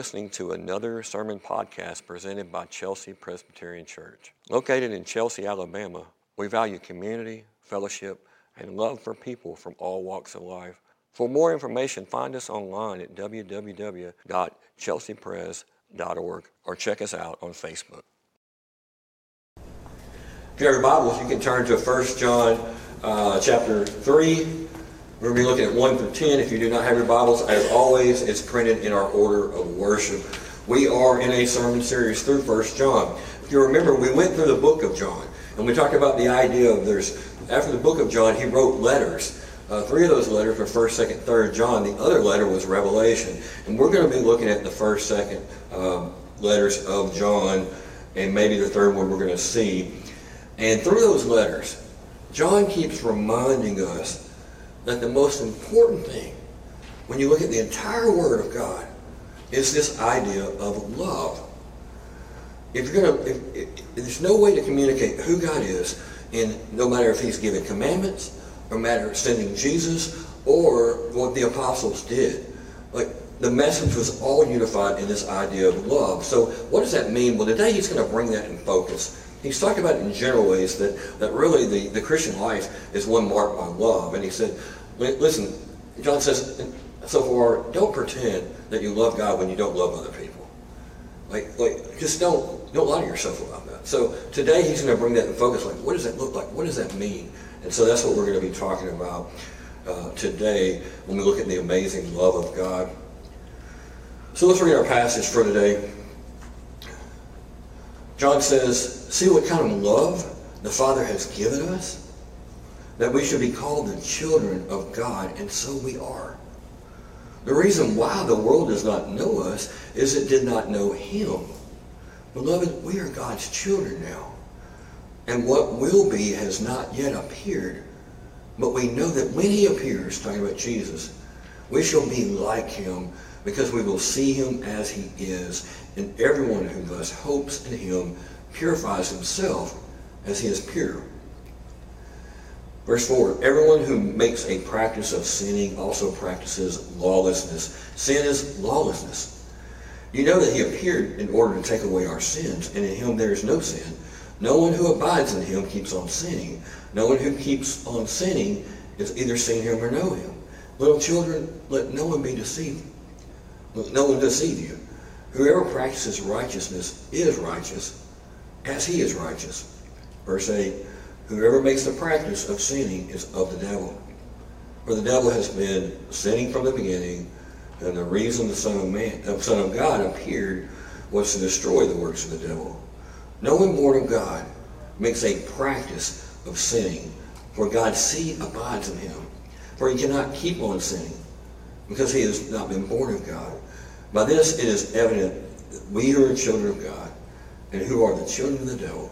listening to another sermon podcast presented by Chelsea Presbyterian Church. Located in Chelsea, Alabama, we value community, fellowship, and love for people from all walks of life. For more information, find us online at www.chelseapres.org or check us out on Facebook. If you have your Bibles, you can turn to 1 John uh, chapter 3. We're going to be looking at 1 through 10. If you do not have your Bibles, as always, it's printed in our order of worship. We are in a sermon series through 1 John. If you remember, we went through the book of John, and we talked about the idea of there's, after the book of John, he wrote letters. Uh, three of those letters were 1st, 2nd, 3rd John. The other letter was Revelation. And we're going to be looking at the 1st, 2nd um, letters of John, and maybe the third one we're going to see. And through those letters, John keeps reminding us that the most important thing, when you look at the entire Word of God, is this idea of love. If you're gonna, if, if, there's no way to communicate who God is, in no matter if He's giving commandments, or matter sending Jesus, or what the apostles did. Like the message was all unified in this idea of love. So what does that mean? Well, today he's going to bring that in focus. He's talking about in general ways that, that really the, the Christian life is one marked by love. And he said, listen, John says, so far, don't pretend that you love God when you don't love other people. Like, like just don't, don't lie to yourself about that. So today he's going to bring that in focus. Like, what does that look like? What does that mean? And so that's what we're going to be talking about uh, today when we look at the amazing love of God. So let's read our passage for today. John says, See what kind of love the Father has given us? That we should be called the children of God, and so we are. The reason why the world does not know us is it did not know Him. Beloved, we are God's children now. And what will be has not yet appeared. But we know that when He appears, talking about Jesus, we shall be like Him because we will see him as he is, and everyone who thus hopes in him purifies himself as he is pure. Verse 4 Everyone who makes a practice of sinning also practices lawlessness. Sin is lawlessness. You know that he appeared in order to take away our sins, and in him there is no sin. No one who abides in him keeps on sinning. No one who keeps on sinning is either seen him or know him. Little children, let no one be deceived no one deceive you. Whoever practices righteousness is righteous, as he is righteous. Verse 8, whoever makes the practice of sinning is of the devil. For the devil has been sinning from the beginning, and the reason the Son of Man, the Son of God appeared was to destroy the works of the devil. No one born of God makes a practice of sinning, for God's seed abides in him. For he cannot keep on sinning, because he has not been born of God. By this it is evident that we are children of God and who are the children of the devil.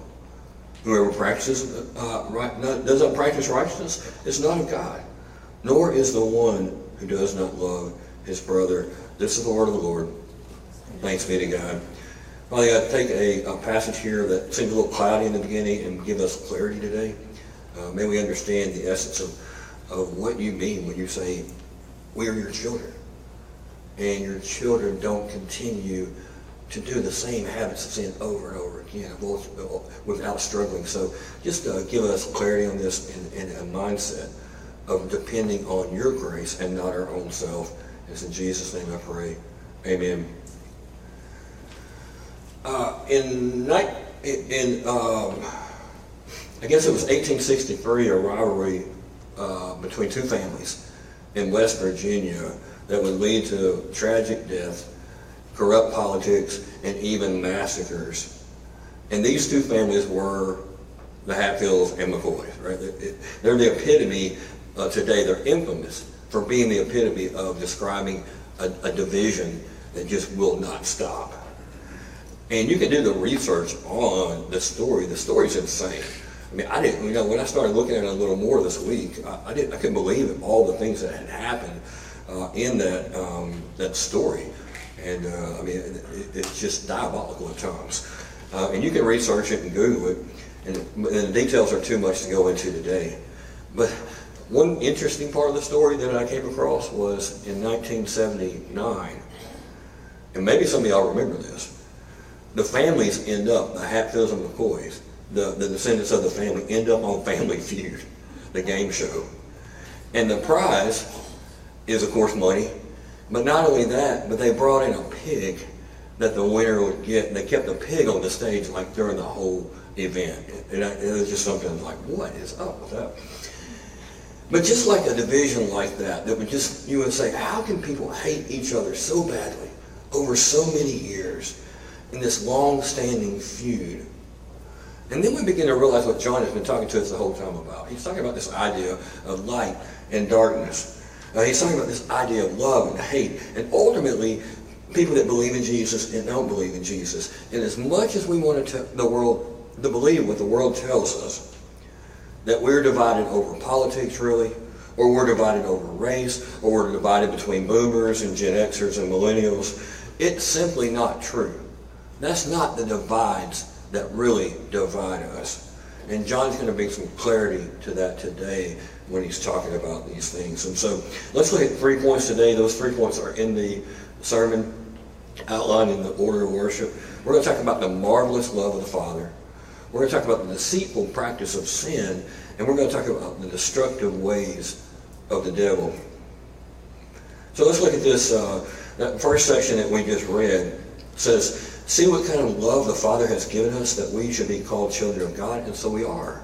Whoever practices uh, right, not, does not practice righteousness is not of God, nor is the one who does not love his brother. This is the word of the Lord. Thanks be to God. Finally, I take a, a, passage here that seems a little cloudy in the beginning and give us clarity today. Uh, may we understand the essence of, of what you mean when you say, we are your children and your children don't continue to do the same habits of sin over and over again without struggling. So just uh, give us clarity on this and, and, a mindset of depending on your grace and not our own self. It's in Jesus' name I pray. Amen. Uh, in night, in um, I guess it was 1863, a rivalry uh, between two families in West Virginia that would lead to tragic death, corrupt politics, and even massacres. And these two families were the Hatfields and McCoys, right? They're the epitome uh, today. They're infamous for being the epitome of describing a, a division that just will not stop. And you can do the research on the story. The story's insane. I mean, I didn't, you know, when I started looking at it a little more this week, I, I didn't, I couldn't believe it, all the things that had happened uh, in that um, that story, and uh, I mean it, it's just diabolical at times. Uh, and you can research it and Google it, and, and the details are too much to go into today. But one interesting part of the story that I came across was in 1979. and maybe some of y'all remember this, the families end up, the Hatfields and McCoys, the, the descendants of the family end up on Family Feud, the game show. And the prize is, of course, money. But not only that, but they brought in a pig that the winner would get. And they kept the pig on the stage like during the whole event. And it was just something like, what is up with that? But just like a division like that, that would just, you would say, how can people hate each other so badly over so many years in this long-standing feud? And then we begin to realize what John has been talking to us the whole time about. He's talking about this idea of light and darkness. Uh, he's talking about this idea of love and hate. And ultimately, people that believe in Jesus and don't believe in Jesus. And as much as we want to tell the world to believe what the world tells us, that we're divided over politics, really, or we're divided over race, or we're divided between boomers and Gen Xers and millennials, it's simply not true. That's not the divides that really divide us. And John's going to bring some clarity to that today when he's talking about these things. And so let's look at three points today. Those three points are in the sermon outlined in the order of worship. We're going to talk about the marvelous love of the Father. We're going to talk about the deceitful practice of sin. And we're going to talk about the destructive ways of the devil. So let's look at this. Uh, that first section that we just read says, See what kind of love the Father has given us that we should be called children of God, and so we are.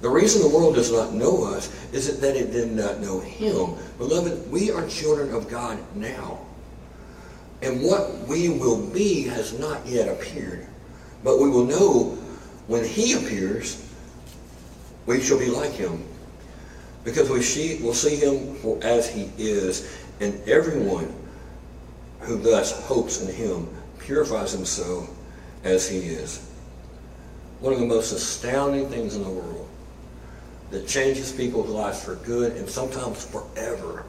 The reason the world does not know us is that it did not know Him. Beloved, we are children of God now. And what we will be has not yet appeared. But we will know when He appears, we shall be like Him. Because we see, will see Him as He is, and everyone who thus hopes in Him purifies him so as He is. One of the most astounding things in the world that changes people's lives for good and sometimes forever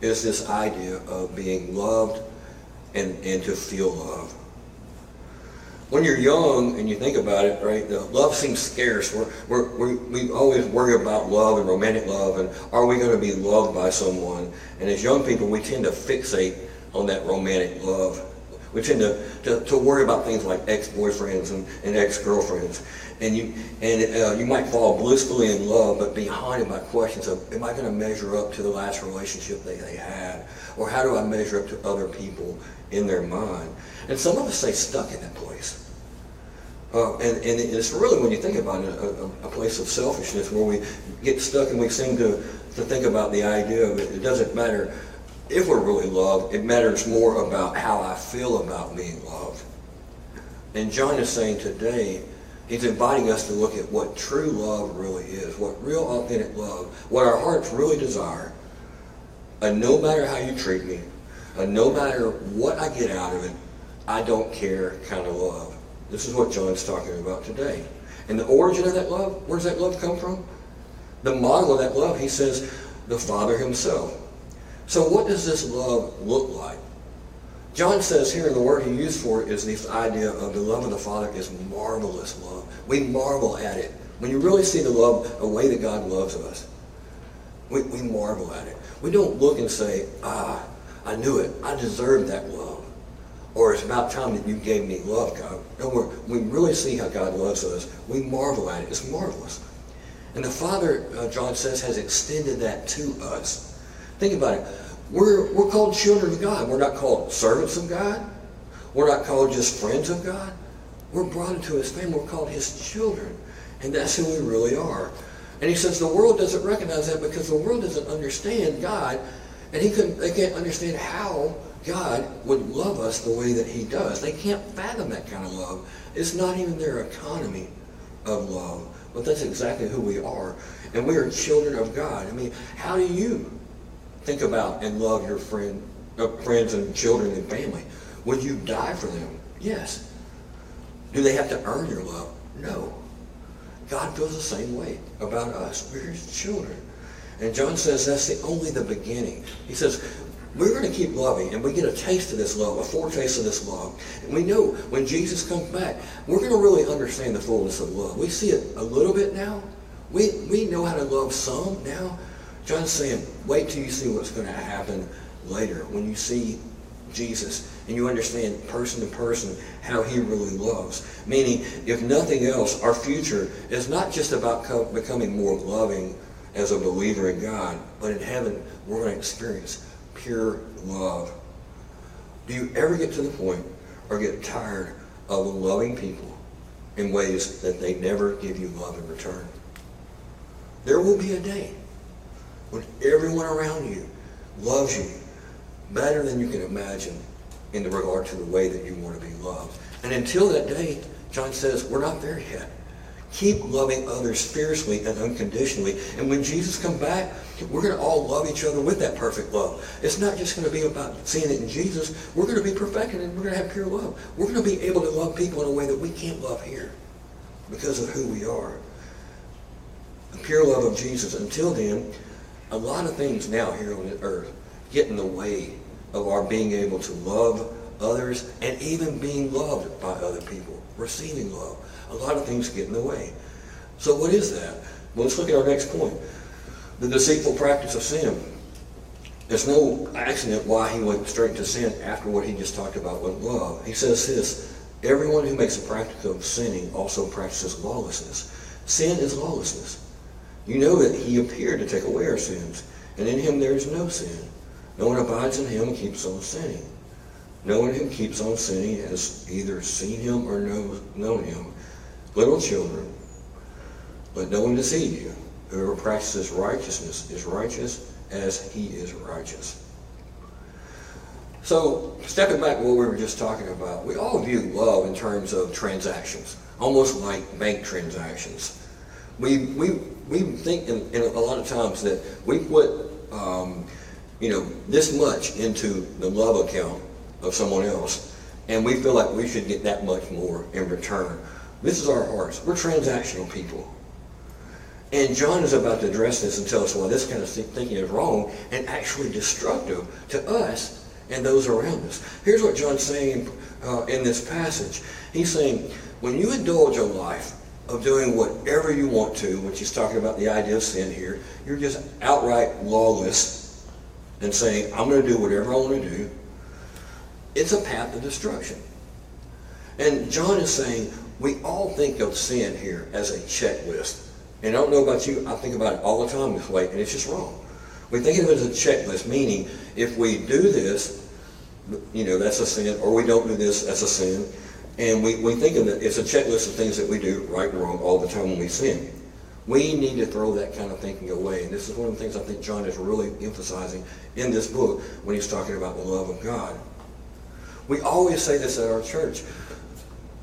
is this idea of being loved and, and to feel love. When you're young and you think about it, right, the love seems scarce. We're, we're, we we always worry about love and romantic love and are we going to be loved by someone? And as young people, we tend to fixate on that romantic love. We tend to, to, to worry about things like ex-boyfriends and, and ex-girlfriends and you and uh, you might fall blissfully in love, but be haunted by questions of, am I going to measure up to the last relationship they, they had? Or how do I measure up to other people in their mind? And some of us stay stuck in that place. Uh, and, and it's really, when you think about it, a, a, place of selfishness where we get stuck and we seem to, to think about the idea of it. It doesn't matter if we're really loved. It matters more about how I feel about being loved. And John is saying today, He's inviting us to look at what true love really is, what real authentic love, what our hearts really desire. And no matter how you treat me, and no matter what I get out of it, I don't care kind of love. This is what John's talking about today. And the origin of that love, where does that love come from? The model of that love, he says, the Father himself. So what does this love look like? John says here, the word he used for it is this idea of the love of the Father is marvelous love. We marvel at it. When you really see the love, the way that God loves us, we, we marvel at it. We don't look and say, ah, I knew it. I deserved that love. Or it's about time that you gave me love, God. No, we really see how God loves us. We marvel at it. It's marvelous. And the Father, uh, John says, has extended that to us. Think about it. We're, we're called children of God. We're not called servants of God. We're not called just friends of God. We're brought into his family. We're called his children. And that's who we really are. And he says the world doesn't recognize that because the world doesn't understand God. And he couldn't, they can't understand how God would love us the way that he does. They can't fathom that kind of love. It's not even their economy of love. But that's exactly who we are. And we are children of God. I mean, how do you think about and love your friend, uh, friends and children and family. Would you die for them? Yes. Do they have to earn your love? No. God feels the same way about us. We're his children. And John says that's the, only the beginning. He says, we're going to keep loving, and we get a taste of this love, a foretaste of this love. And we know when Jesus comes back, we're going to really understand the fullness of love. We see it a little bit now. We, we know how to love some now, John's saying, wait till you see what's going to happen later when you see Jesus and you understand person to person how he really loves. Meaning, if nothing else, our future is not just about co- becoming more loving as a believer in God, but in heaven, we're going to experience pure love. Do you ever get to the point or get tired of loving people in ways that they never give you love in return? There will be a day when everyone around you loves you better than you can imagine in regard to the way that you want to be loved. And until that day, John says, we're not there yet. Keep loving others fiercely and unconditionally. And when Jesus comes back, we're going to all love each other with that perfect love. It's not just going to be about seeing it in Jesus. We're going to be perfected and we're going to have pure love. We're going to be able to love people in a way that we can't love here because of who we are. The pure love of Jesus. Until then, a lot of things now here on the earth get in the way of our being able to love others and even being loved by other people, receiving love. A lot of things get in the way. So what is that? Well, let's look at our next point. The deceitful practice of sin. There's no accident why he went straight to sin after what he just talked about with love. He says this, everyone who makes a practice of sinning also practices lawlessness. Sin is lawlessness. You know that he appeared to take away our sins, and in him there is no sin. No one abides in him and keeps on sinning. No one who keeps on sinning has either seen him or known him. Little children, let no one deceive you. Whoever practices righteousness is righteous as he is righteous. So, stepping back to what we were just talking about, we all view love in terms of transactions, almost like bank transactions. We, we, we think in, in a lot of times that we put um, you know, this much into the love account of someone else, and we feel like we should get that much more in return. This is our hearts. We're transactional people. And John is about to address this and tell us why this kind of thinking is wrong and actually destructive to us and those around us. Here's what John's saying uh, in this passage. He's saying, when you indulge a life of doing whatever you want to, which he's talking about the idea of sin here, you're just outright lawless and saying, I'm going to do whatever I want to do, it's a path to destruction. And John is saying, we all think of sin here as a checklist. And I don't know about you, I think about it all the time this way, and it's just wrong. We think of it as a checklist, meaning if we do this, you know, that's a sin, or we don't do this, that's a sin. And we, we think of it, it's a checklist of things that we do right and wrong all the time when we sin. We need to throw that kind of thinking away. And this is one of the things I think John is really emphasizing in this book when he's talking about the love of God. We always say this at our church.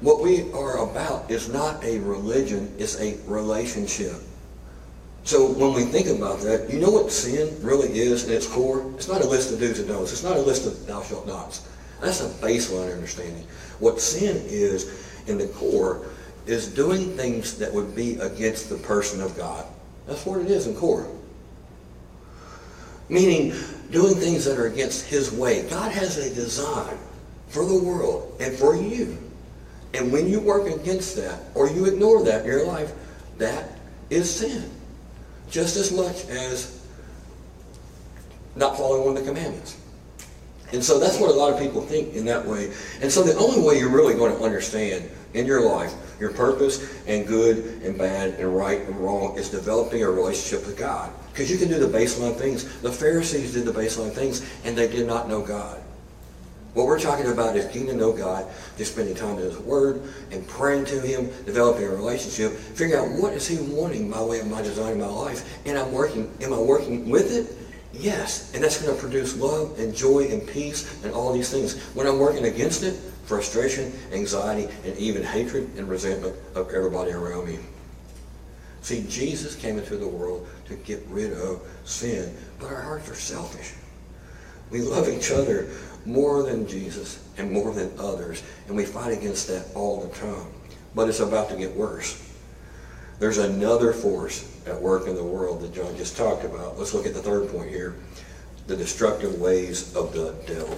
What we are about is not a religion, it's a relationship. So when we think about that, you know what sin really is in its core? It's not a list of do's and don'ts. It's not a list of thou shalt nots. That's a baseline understanding. What sin is in the core is doing things that would be against the person of God. That's what it is in core. Meaning, doing things that are against his way. God has a design for the world and for you. And when you work against that, or you ignore that in your life, that is sin. Just as much as not following one of the commandments. And so that's what a lot of people think in that way. And so the only way you're really going to understand in your life your purpose and good and bad and right and wrong is developing a relationship with God. Because you can do the baseline things. The Pharisees did the baseline things and they did not know God. What we're talking about is getting to know God, just spending time in His Word and praying to Him, developing a relationship, figuring out what is He wanting by way of my design of my life, and I'm working. Am I working with it? Yes, and that's going to produce love and joy and peace and all these things. When I'm working against it, frustration, anxiety, and even hatred and resentment of everybody around me. See, Jesus came into the world to get rid of sin, but our hearts are selfish. We love each other more than Jesus and more than others, and we fight against that all the time. But it's about to get worse. There's another force at work in the world that John just talked about. Let's look at the third point here the destructive ways of the devil.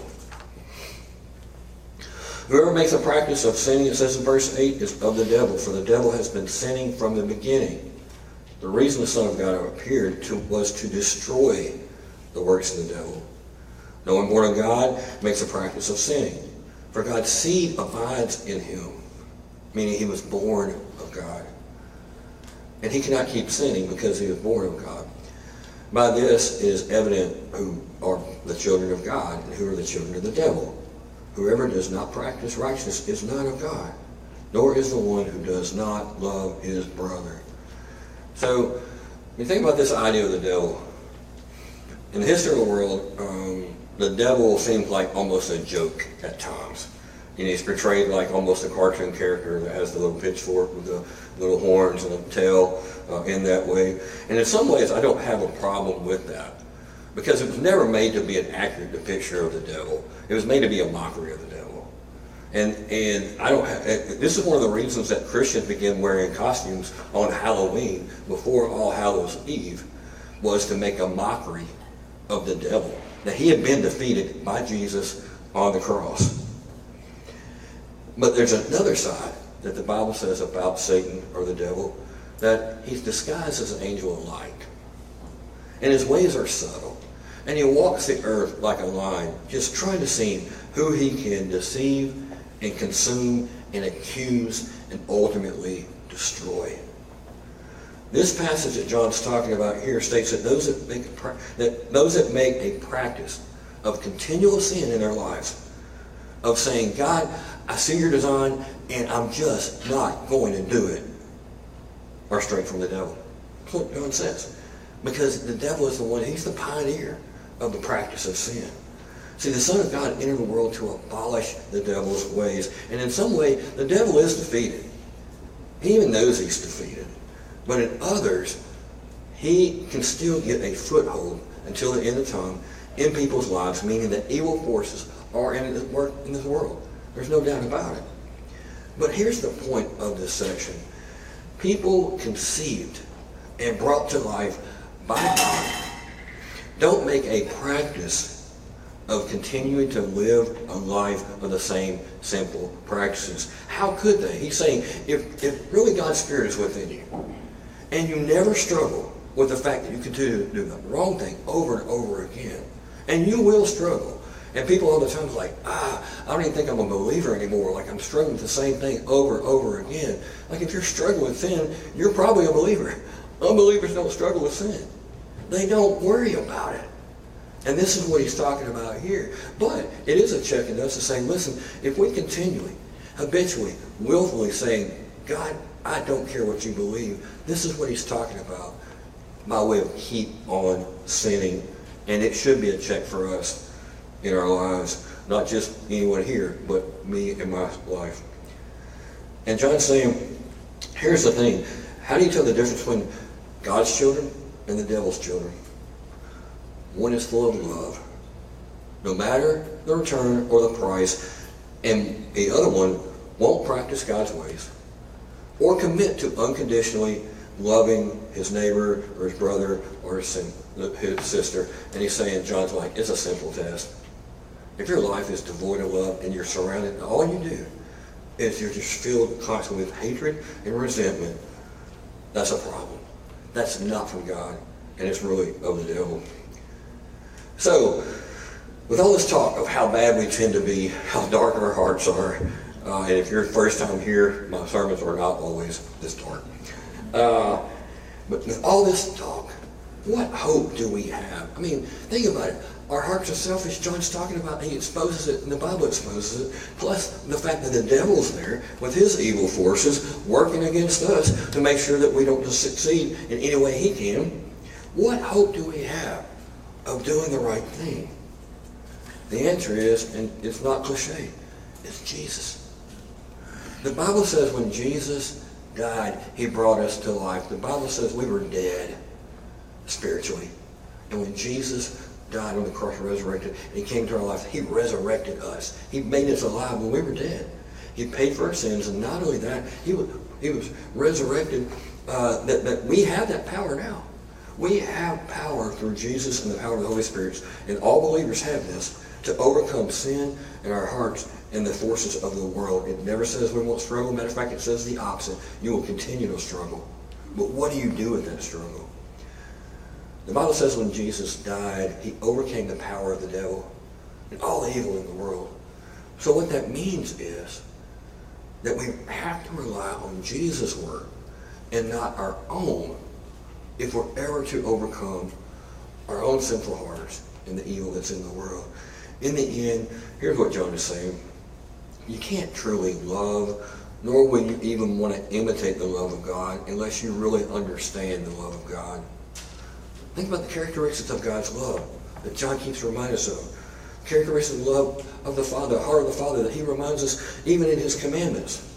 Whoever makes a practice of sinning, it says in verse 8, is of the devil, for the devil has been sinning from the beginning. The reason the Son of God appeared to, was to destroy the works of the devil. No one born of God makes a practice of sinning, for God's seed abides in him, meaning he was born of God. And he cannot keep sinning because he was born of God. By this is evident who are the children of God and who are the children of the devil. Whoever does not practice righteousness is not of God, nor is the one who does not love his brother. So, when you think about this idea of the devil, in the history of the world, um, the devil seems like almost a joke at times. Know, he's portrayed like almost a cartoon character that has the little pitchfork with the little horns and a tail uh, in that way. And in some ways, I don't have a problem with that because it was never made to be an accurate depiction of the devil. It was made to be a mockery of the devil. And and I don't. Have, this is one of the reasons that Christians began wearing costumes on Halloween before All Hallows Eve, was to make a mockery of the devil that he had been defeated by Jesus on the cross. But there's another side that the Bible says about Satan or the devil that he's disguised as an angel of light. And his ways are subtle. And he walks the earth like a lion, just trying to see who he can deceive and consume and accuse and ultimately destroy. This passage that John's talking about here states that those that make a, that those that make a practice of continual sin in their lives, of saying, God, I see your design and I'm just not going to do it, are straight from the devil. What says. Because the devil is the one, he's the pioneer of the practice of sin. See, the Son of God entered the world to abolish the devil's ways. And in some way, the devil is defeated. He even knows he's defeated. But in others, he can still get a foothold until the end of time in people's lives, meaning that evil forces are in this world. There's no doubt about it. But here's the point of this section. People conceived and brought to life by God don't make a practice of continuing to live a life of the same simple practices. How could they? He's saying, if, if really God's Spirit is within you, and you never struggle with the fact that you continue to do the wrong thing over and over again, and you will struggle. And people all the time are like, ah, I don't even think I'm a believer anymore. Like I'm struggling with the same thing over and over again. Like if you're struggling with sin, you're probably a believer. Unbelievers don't struggle with sin. They don't worry about it. And this is what he's talking about here. But it is a check in us to say, listen, if we continually, habitually, willfully saying, God, I don't care what you believe, this is what he's talking about by way of keep on sinning. And it should be a check for us in our lives, not just anyone here, but me in my life. And John's saying, here's the thing. How do you tell the difference between God's children and the devil's children? One is full of love, no matter the return or the price, and the other one won't practice God's ways or commit to unconditionally loving his neighbor or his brother or his sister. And he's saying, John's like, it's a simple test. If your life is devoid of love and you're surrounded, and all you do is you're just filled constantly with hatred and resentment, that's a problem. That's not from God, and it's really of the devil. So, with all this talk of how bad we tend to be, how dark our hearts are, uh, and if you're first time here, my sermons are not always this dark. Uh, but with all this talk, what hope do we have? I mean, think about it. Our hearts are selfish. John's talking about he exposes it, and the Bible exposes it. Plus the fact that the devil's there with his evil forces working against us to make sure that we don't succeed in any way he can. What hope do we have of doing the right thing? The answer is, and it's not cliche, it's Jesus. The Bible says when Jesus died, he brought us to life. The Bible says we were dead spiritually. And when Jesus died on the cross resurrected, and he came to our life, he resurrected us. He made us alive when we were dead. He paid for our sins, and not only that, he was, he was resurrected, uh, that, that we have that power now. We have power through Jesus and the power of the Holy Spirit, and all believers have this, to overcome sin in our hearts and the forces of the world. It never says we won't struggle. Matter of fact, it says the opposite. You will continue to struggle. But what do you do with that struggle? The Bible says when Jesus died, he overcame the power of the devil. and all evil in the world. So what that means is that we have to rely on Jesus' word and not our own if we're ever to overcome our own sinful hearts and the evil that's in the world. In the end, here's what John is saying. You can't truly love, nor will you even want to imitate the love of God unless you really understand the love of God. Think about the characteristics of God's love that John keeps reminding us of. Characteristics of love of the Father, heart of the Father, that he reminds us even in his commandments.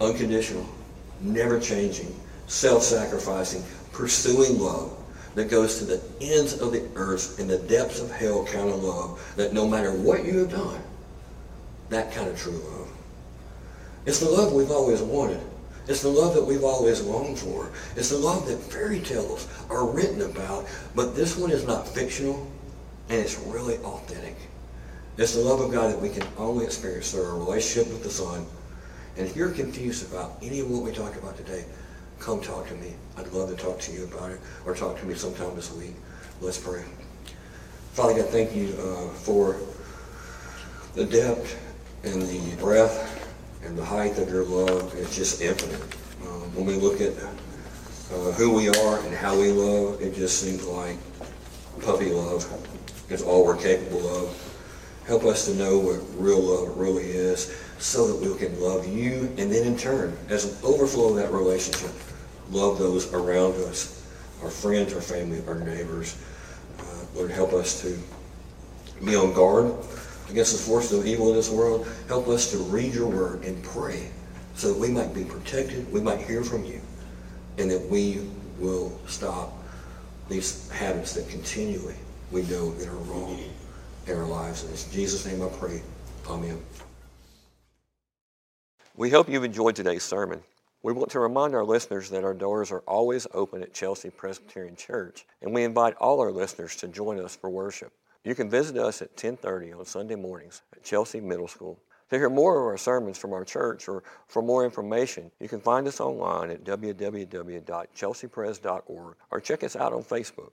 Unconditional, never changing, self-sacrificing, pursuing love that goes to the ends of the earth in the depths of hell kind of love that no matter what you have done, that kind of true love. It's the love we've always wanted. It's the love that we've always longed for. It's the love that fairy tales are written about, but this one is not fictional, and it's really authentic. It's the love of God that we can only experience through our relationship with the Son. And if you're confused about any of what we talked about today, come talk to me. I'd love to talk to you about it, or talk to me sometime this week. Let's pray. Father God, thank you uh, for the depth and the breadth and the height of your love. is just infinite. Um, when we look at uh, who we are and how we love, it just seems like puppy love is all we're capable of. Help us to know what real love really is so that we can love you and then in turn, as an overflow of that relationship, love those around us, our friends, our family, our neighbors. Uh, Lord, help us to be on guard against the forces of evil in this world. Help us to read your word and pray so that we might be protected, we might hear from you, and that we will stop these habits that continually we know that are wrong in our lives. And in Jesus' name I pray. Amen. We hope you've enjoyed today's sermon. We want to remind our listeners that our doors are always open at Chelsea Presbyterian Church, and we invite all our listeners to join us for worship. You can visit us at 10:30 on Sunday mornings at Chelsea Middle School. To hear more of our sermons from our church or for more information, you can find us online at www.chelseapres.org or check us out on Facebook.